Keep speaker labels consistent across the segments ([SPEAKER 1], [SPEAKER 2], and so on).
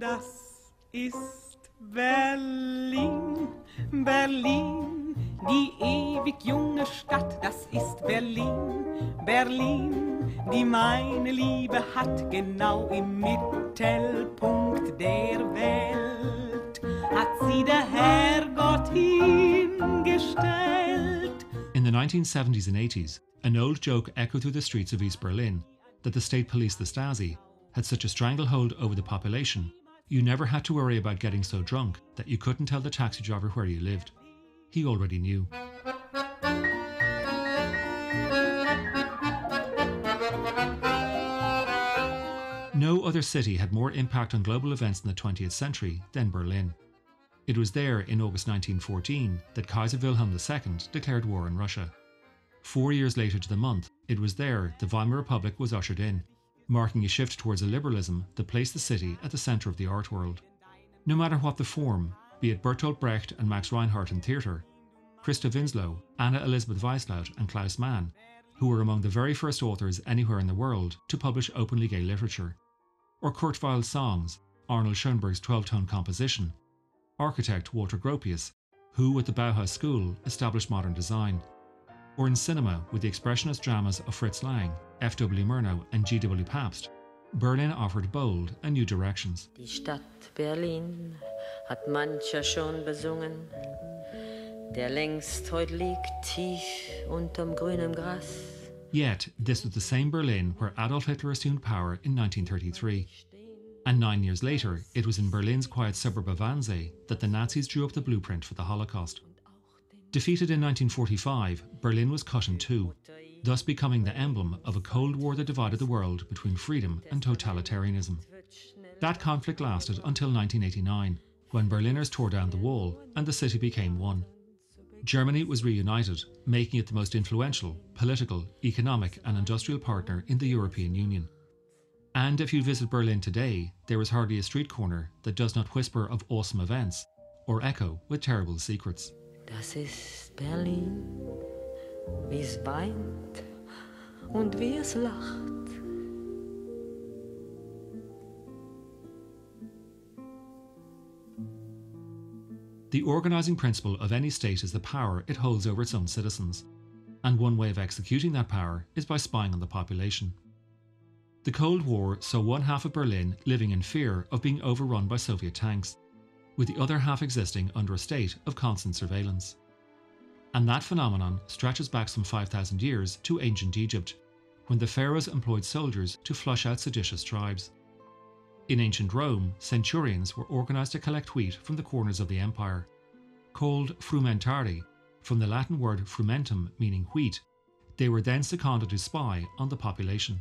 [SPEAKER 1] Das ist Berlin, Berlin, die ewig junge Stadt, das ist Berlin, Berlin, die meine Liebe hat, genau im Mittelpunkt der Welt hat sie der Herrgott hingestellt.
[SPEAKER 2] In the 1970s and 80s, an old joke echoed through the streets of East Berlin that the state police, the Stasi, had such a stranglehold over the population, you never had to worry about getting so drunk that you couldn't tell the taxi driver where you lived. He already knew. No other city had more impact on global events in the 20th century than Berlin. It was there in August 1914 that Kaiser Wilhelm II declared war on Russia. Four years later to the month, it was there the Weimar Republic was ushered in, marking a shift towards a liberalism that placed the city at the centre of the art world. No matter what the form, be it Bertolt Brecht and Max Reinhardt in theatre, Christa Winsloe, Anna Elizabeth Weislaut, and Klaus Mann, who were among the very first authors anywhere in the world to publish openly gay literature, or Kurt Weill's songs, Arnold Schoenberg's 12 tone composition, architect Walter Gropius, who with the Bauhaus School established modern design, or in cinema with the expressionist dramas of Fritz Lang, F.W. Murnau, and G.W. Pabst, Berlin offered bold and new directions.
[SPEAKER 3] Die Stadt Berlin hat mancher schon besungen, der längst heut liegt tief unterm grünen Gras.
[SPEAKER 2] Yet, this was the same Berlin where Adolf Hitler assumed power in 1933. And nine years later, it was in Berlin's quiet suburb of Wannsee that the Nazis drew up the blueprint for the Holocaust. Defeated in 1945, Berlin was cut in two, thus becoming the emblem of a Cold War that divided the world between freedom and totalitarianism. That conflict lasted until 1989, when Berliners tore down the wall and the city became one. Germany was reunited, making it the most influential political, economic, and industrial partner in the European Union. And if you visit Berlin today, there is hardly a street corner that does not whisper of awesome events or echo with terrible secrets.
[SPEAKER 3] Das ist Berlin, weint und wie es lacht.
[SPEAKER 2] The organising principle of any state is the power it holds over its own citizens, and one way of executing that power is by spying on the population. The Cold War saw one half of Berlin living in fear of being overrun by Soviet tanks, with the other half existing under a state of constant surveillance. And that phenomenon stretches back some 5,000 years to ancient Egypt, when the pharaohs employed soldiers to flush out seditious tribes. In ancient Rome, centurions were organised to collect wheat from the corners of the empire. Called frumentari, from the Latin word frumentum meaning wheat, they were then seconded to spy on the population.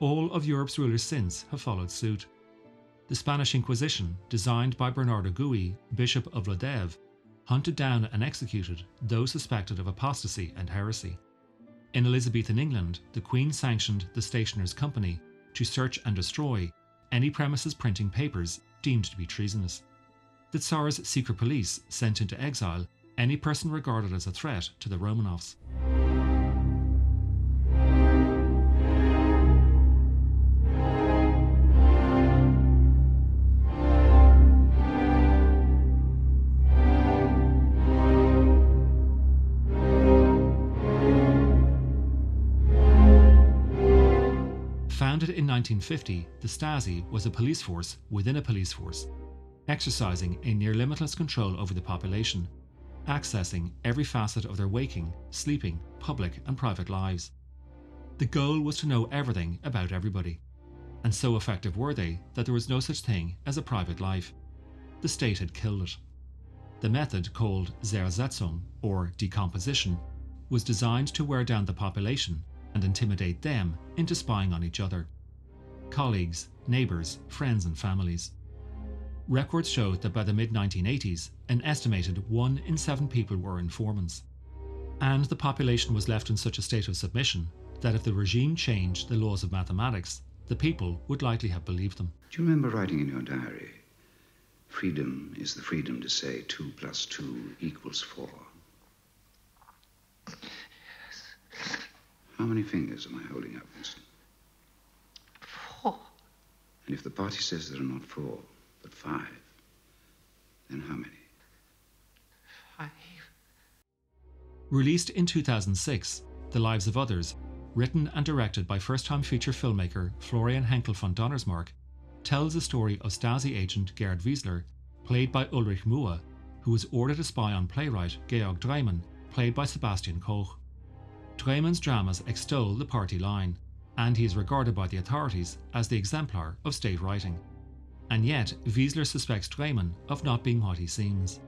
[SPEAKER 2] All of Europe's rulers since have followed suit. The Spanish Inquisition, designed by Bernardo Gui, Bishop of Lodève, hunted down and executed those suspected of apostasy and heresy. In Elizabethan England, the Queen sanctioned the Stationers' Company to search and destroy any premises printing papers deemed to be treasonous. The Tsar's secret police sent into exile any person regarded as a threat to the Romanovs. Founded in 1950, the Stasi was a police force within a police force, exercising a near limitless control over the population, accessing every facet of their waking, sleeping, public, and private lives. The goal was to know everything about everybody, and so effective were they that there was no such thing as a private life. The state had killed it. The method, called Zersetzung, or decomposition, was designed to wear down the population and intimidate them into spying on each other colleagues, neighbours, friends, and families. Records showed that by the mid 1980s, an estimated one in seven people were informants. And the population was left in such a state of submission that if the regime changed the laws of mathematics, the people would likely have believed them.
[SPEAKER 4] Do you remember writing in your diary? Freedom is the freedom to say 2 plus 2 equals 4. How many fingers am I holding up, Winston?
[SPEAKER 3] Four.
[SPEAKER 4] And if the party says there are not four, but five, then how many?
[SPEAKER 5] Five.
[SPEAKER 2] Released in 2006, The Lives of Others, written and directed by first time feature filmmaker Florian Henckel von Donnersmarck, tells the story of Stasi agent Gerd Wiesler, played by Ulrich Muhe, who was ordered to spy on playwright Georg Dreymann, played by Sebastian Koch. Dreymann's dramas extol the party line, and he is regarded by the authorities as the exemplar of state writing. And yet, Wiesler suspects Dreymann of not being what he seems.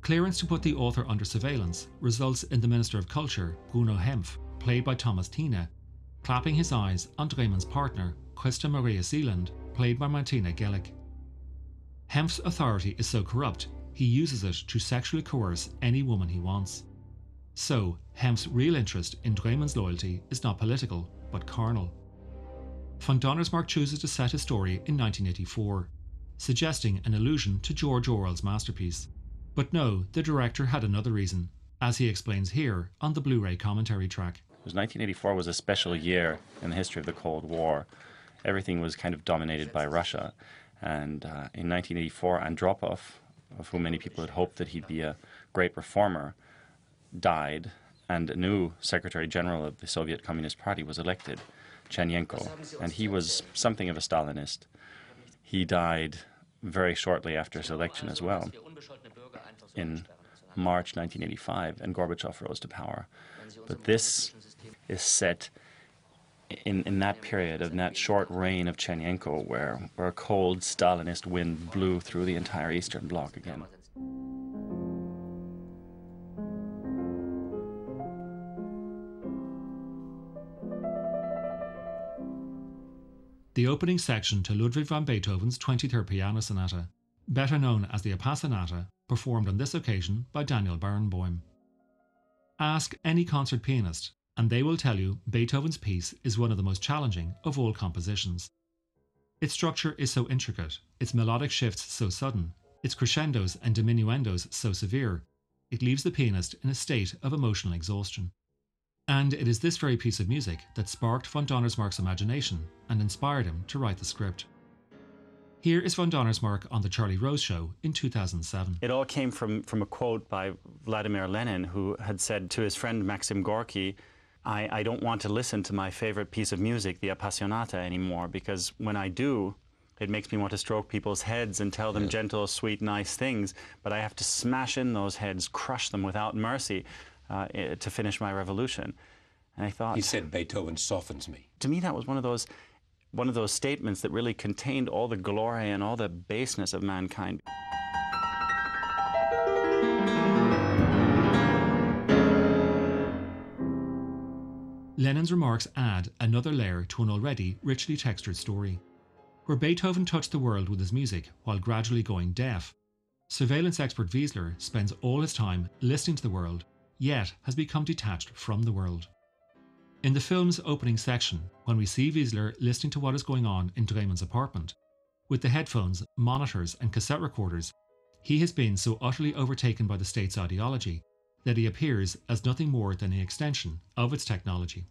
[SPEAKER 2] Clearance to put the author under surveillance results in the Minister of Culture, Bruno Hempf, played by Thomas Thiener, clapping his eyes on Dreymann's partner, Christa Maria Sieland, played by Martina Gelich. Hempf's authority is so corrupt, he uses it to sexually coerce any woman he wants. So, Hempf's real interest in Dreymann's loyalty is not political, but carnal. Von Donnersmarck chooses to set his story in 1984, suggesting an allusion to George Orwell's masterpiece. But no, the director had another reason, as he explains here on the Blu ray commentary track.
[SPEAKER 6] 1984 was a special year in the history of the Cold War. Everything was kind of dominated by Russia. And uh, in 1984, Andropov, of whom many people had hoped that he'd be a great reformer, died, and a new Secretary General of the Soviet Communist Party was elected, Chernenko, and he was something of a Stalinist. He died very shortly after his election as well, in March 1985, and Gorbachev rose to power. But this is set in, in that period, of that short reign of Chernenko, where, where a cold Stalinist wind blew through the entire Eastern Bloc again.
[SPEAKER 2] The opening section to Ludwig van Beethoven's 23rd Piano Sonata, better known as the Appassionata, performed on this occasion by Daniel Barenboim. Ask any concert pianist, and they will tell you Beethoven's piece is one of the most challenging of all compositions. Its structure is so intricate, its melodic shifts so sudden, its crescendos and diminuendos so severe, it leaves the pianist in a state of emotional exhaustion. And it is this very piece of music that sparked von Donnersmarck's imagination and inspired him to write the script. Here is von Donnersmarck on The Charlie Rose Show in 2007.
[SPEAKER 6] It all came from, from a quote by Vladimir Lenin, who had said to his friend Maxim Gorky, I, I don't want to listen to my favorite piece of music, the Appassionata, anymore, because when I do, it makes me want to stroke people's heads and tell them gentle, sweet, nice things, but I have to smash in those heads, crush them without mercy uh, to finish my revolution. And I thought
[SPEAKER 5] he said Beethoven softens me.
[SPEAKER 6] To me, that was one of those one of those statements that really contained all the glory and all the baseness of mankind.
[SPEAKER 2] Lenin's remarks add another layer to an already richly textured story. Where Beethoven touched the world with his music while gradually going deaf, surveillance expert Wiesler spends all his time listening to the world yet has become detached from the world. In the film's opening section, when we see Wiesler listening to what is going on in Dreymann's apartment, with the headphones, monitors, and cassette recorders, he has been so utterly overtaken by the state's ideology that he appears as nothing more than an extension of its technology.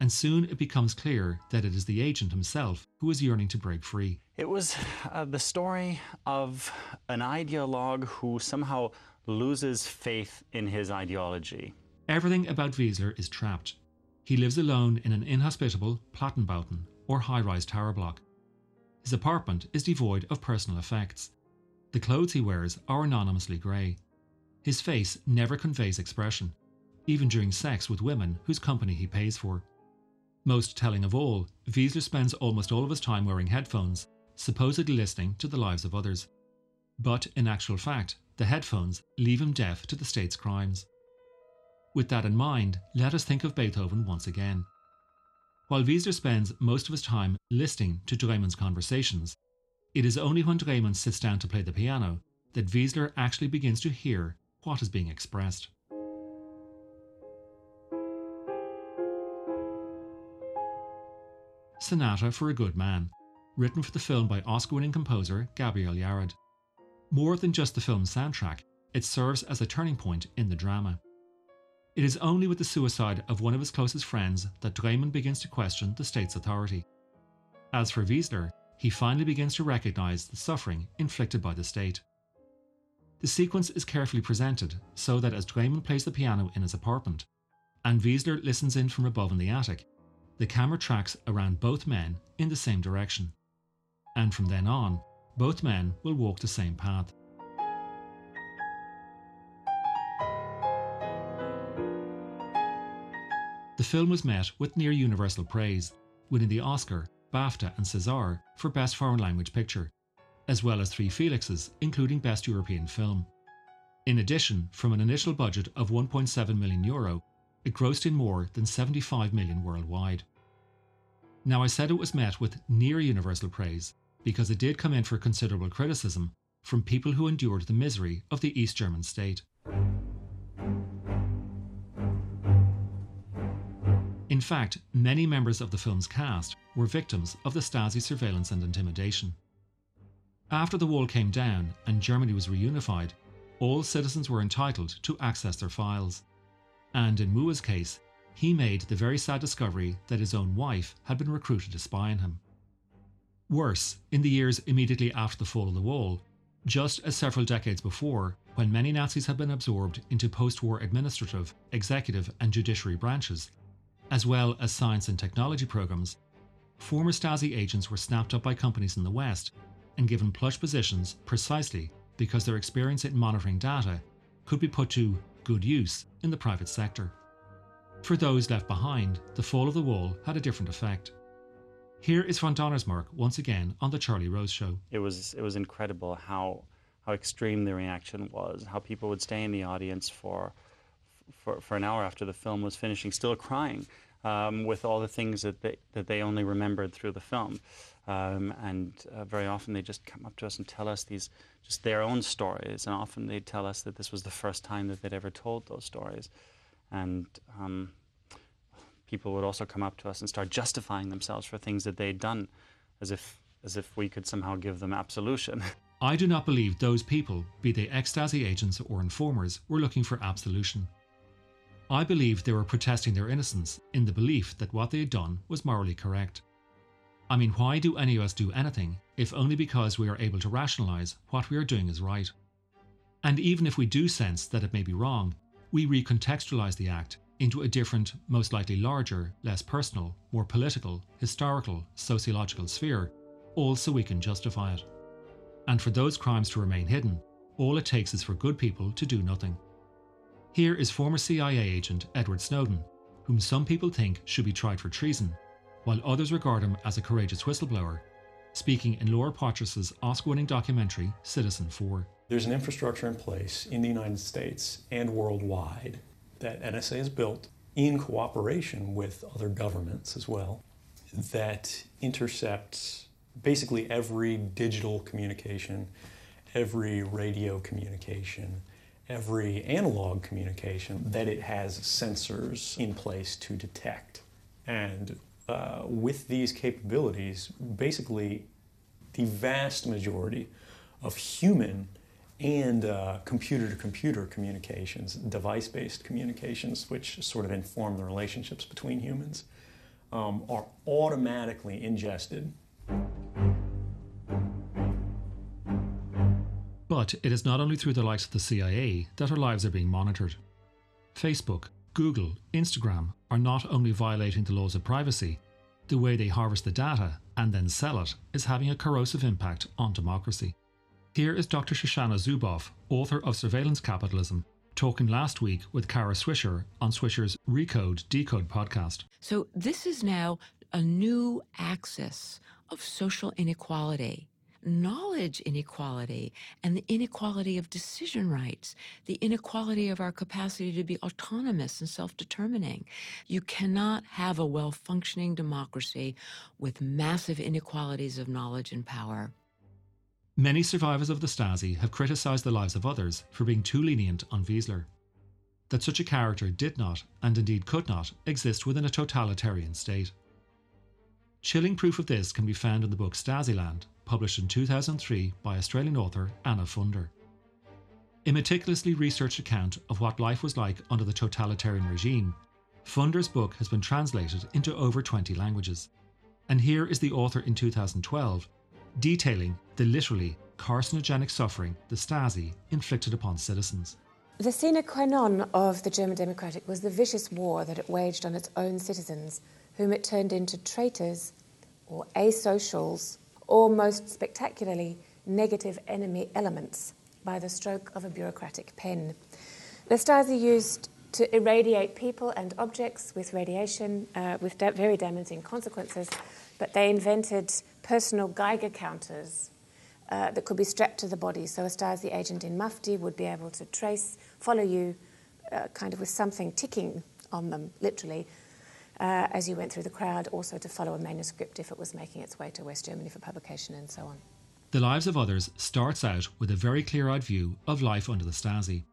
[SPEAKER 2] And soon it becomes clear that it is the agent himself who is yearning to break free.
[SPEAKER 6] It was uh, the story of an ideologue who somehow loses faith in his ideology.
[SPEAKER 2] Everything about Wiesler is trapped. He lives alone in an inhospitable Plattenbauten or high rise tower block. His apartment is devoid of personal effects. The clothes he wears are anonymously grey. His face never conveys expression, even during sex with women whose company he pays for. Most telling of all, Wiesler spends almost all of his time wearing headphones, supposedly listening to the lives of others. But in actual fact, the headphones leave him deaf to the state's crimes. With that in mind, let us think of Beethoven once again. While Wiesler spends most of his time listening to Dreymann's conversations, it is only when Dreymann sits down to play the piano that Wiesler actually begins to hear what is being expressed. Sonata for a Good Man, written for the film by Oscar winning composer Gabriel Yared. More than just the film's soundtrack, it serves as a turning point in the drama. It is only with the suicide of one of his closest friends that Dreymann begins to question the state's authority. As for Wiesler, he finally begins to recognize the suffering inflicted by the state. The sequence is carefully presented so that as Dreymann plays the piano in his apartment, and Wiesler listens in from above in the attic, the camera tracks around both men in the same direction. And from then on, both men will walk the same path. The film was met with near universal praise, winning the Oscar, BAFTA, and César for Best Foreign Language Picture, as well as three Felixes, including Best European Film. In addition, from an initial budget of 1.7 million euro, it grossed in more than 75 million worldwide. Now, I said it was met with near universal praise because it did come in for considerable criticism from people who endured the misery of the East German state. In fact, many members of the film's cast were victims of the Stasi surveillance and intimidation. After the wall came down and Germany was reunified, all citizens were entitled to access their files. And in Muhe's case, he made the very sad discovery that his own wife had been recruited to spy on him. Worse, in the years immediately after the fall of the wall, just as several decades before, when many Nazis had been absorbed into post war administrative, executive, and judiciary branches, as well as science and technology programs, former Stasi agents were snapped up by companies in the West and given plush positions precisely because their experience in monitoring data could be put to good use in the private sector. For those left behind, the fall of the wall had a different effect. Here is von Donnersmarck once again on the Charlie Rose Show.
[SPEAKER 6] It was it was incredible how how extreme the reaction was. How people would stay in the audience for for, for an hour after the film was finishing, still crying um, with all the things that they that they only remembered through the film. Um, and uh, very often they just come up to us and tell us these just their own stories, and often they tell us that this was the first time that they'd ever told those stories, and um, people would also come up to us and start justifying themselves for things that they'd done, as if as if we could somehow give them absolution.
[SPEAKER 2] I do not believe those people, be they ex-Stasi agents or informers, were looking for absolution. I believe they were protesting their innocence in the belief that what they had done was morally correct. I mean, why do any of us do anything if only because we are able to rationalise what we are doing is right? And even if we do sense that it may be wrong, we recontextualise the act into a different, most likely larger, less personal, more political, historical, sociological sphere, all so we can justify it. And for those crimes to remain hidden, all it takes is for good people to do nothing. Here is former CIA agent Edward Snowden, whom some people think should be tried for treason while others regard him as a courageous whistleblower, speaking in Laura Poitras's Oscar winning documentary Citizenfour.
[SPEAKER 7] There's an infrastructure in place in the United States and worldwide that NSA has built in cooperation with other governments as well that intercepts basically every digital communication, every radio communication, every analog communication that it has sensors in place to detect. And uh, with these capabilities, basically the vast majority of human and computer to computer communications, device based communications, which sort of inform the relationships between humans, um, are automatically ingested.
[SPEAKER 2] But it is not only through the likes of the CIA that our lives are being monitored. Facebook, Google, Instagram are not only violating the laws of privacy, the way they harvest the data and then sell it is having a corrosive impact on democracy. Here is Dr. Shoshana Zuboff, author of Surveillance Capitalism, talking last week with Kara Swisher on Swisher's Recode Decode podcast.
[SPEAKER 8] So, this is now a new axis of social inequality knowledge inequality and the inequality of decision rights, the inequality of our capacity to be autonomous and self determining. You cannot have a well functioning democracy with massive inequalities of knowledge and power.
[SPEAKER 2] Many survivors of the Stasi have criticised the lives of others for being too lenient on Wiesler. That such a character did not, and indeed could not, exist within a totalitarian state. Chilling proof of this can be found in the book Stasiland published in 2003 by Australian author Anna Funder. A meticulously researched account of what life was like under the totalitarian regime, Funder's book has been translated into over 20 languages. And here is the author in 2012 detailing the literally carcinogenic suffering the Stasi inflicted upon citizens.
[SPEAKER 9] The sine qua non of the German Democratic was the vicious war that it waged on its own citizens, whom it turned into traitors or asocials, or most spectacularly, negative enemy elements by the stroke of a bureaucratic pen. The Stasi used to irradiate people and objects with radiation uh, with da- very damaging consequences, but they invented personal Geiger counters uh, that could be strapped to the body. So a Stasi agent in Mufti would be able to trace, follow you, uh, kind of with something ticking on them, literally, uh, as you went through the crowd, also to follow a manuscript if it was making its way to West Germany for publication and so on.
[SPEAKER 2] The Lives of Others starts out with a very clear eyed view of life under the Stasi.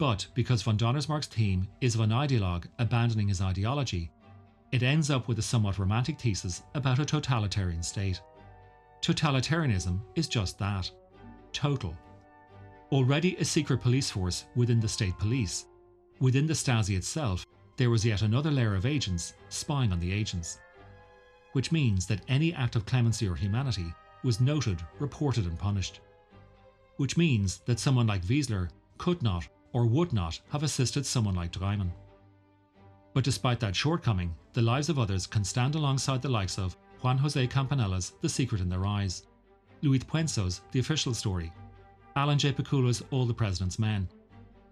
[SPEAKER 2] But because von Donnersmarck's theme is of an ideologue abandoning his ideology, it ends up with a somewhat romantic thesis about a totalitarian state. Totalitarianism is just that total. Already a secret police force within the state police, within the Stasi itself, there was yet another layer of agents spying on the agents. Which means that any act of clemency or humanity was noted, reported, and punished. Which means that someone like Wiesler could not or would not have assisted someone like Dreymann. But despite that shortcoming, the lives of others can stand alongside the likes of Juan Jose Campanella's The Secret in Their Eyes, Luis Puenzo's The Official Story, Alan J. Pakula's All the President's Men,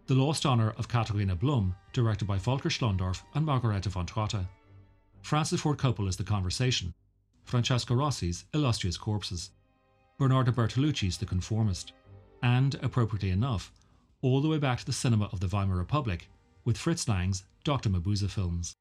[SPEAKER 2] The Lost Honour of Katharina Blum, directed by Volker Schlöndorff and Margarete von Trotta, Francis Ford Coppola's The Conversation, Francesco Rosi's Illustrious Corpses, Bernardo Bertolucci's The Conformist, and, appropriately enough, all the way back to the cinema of the Weimar Republic with Fritz Lang's Dr. Mabuse films.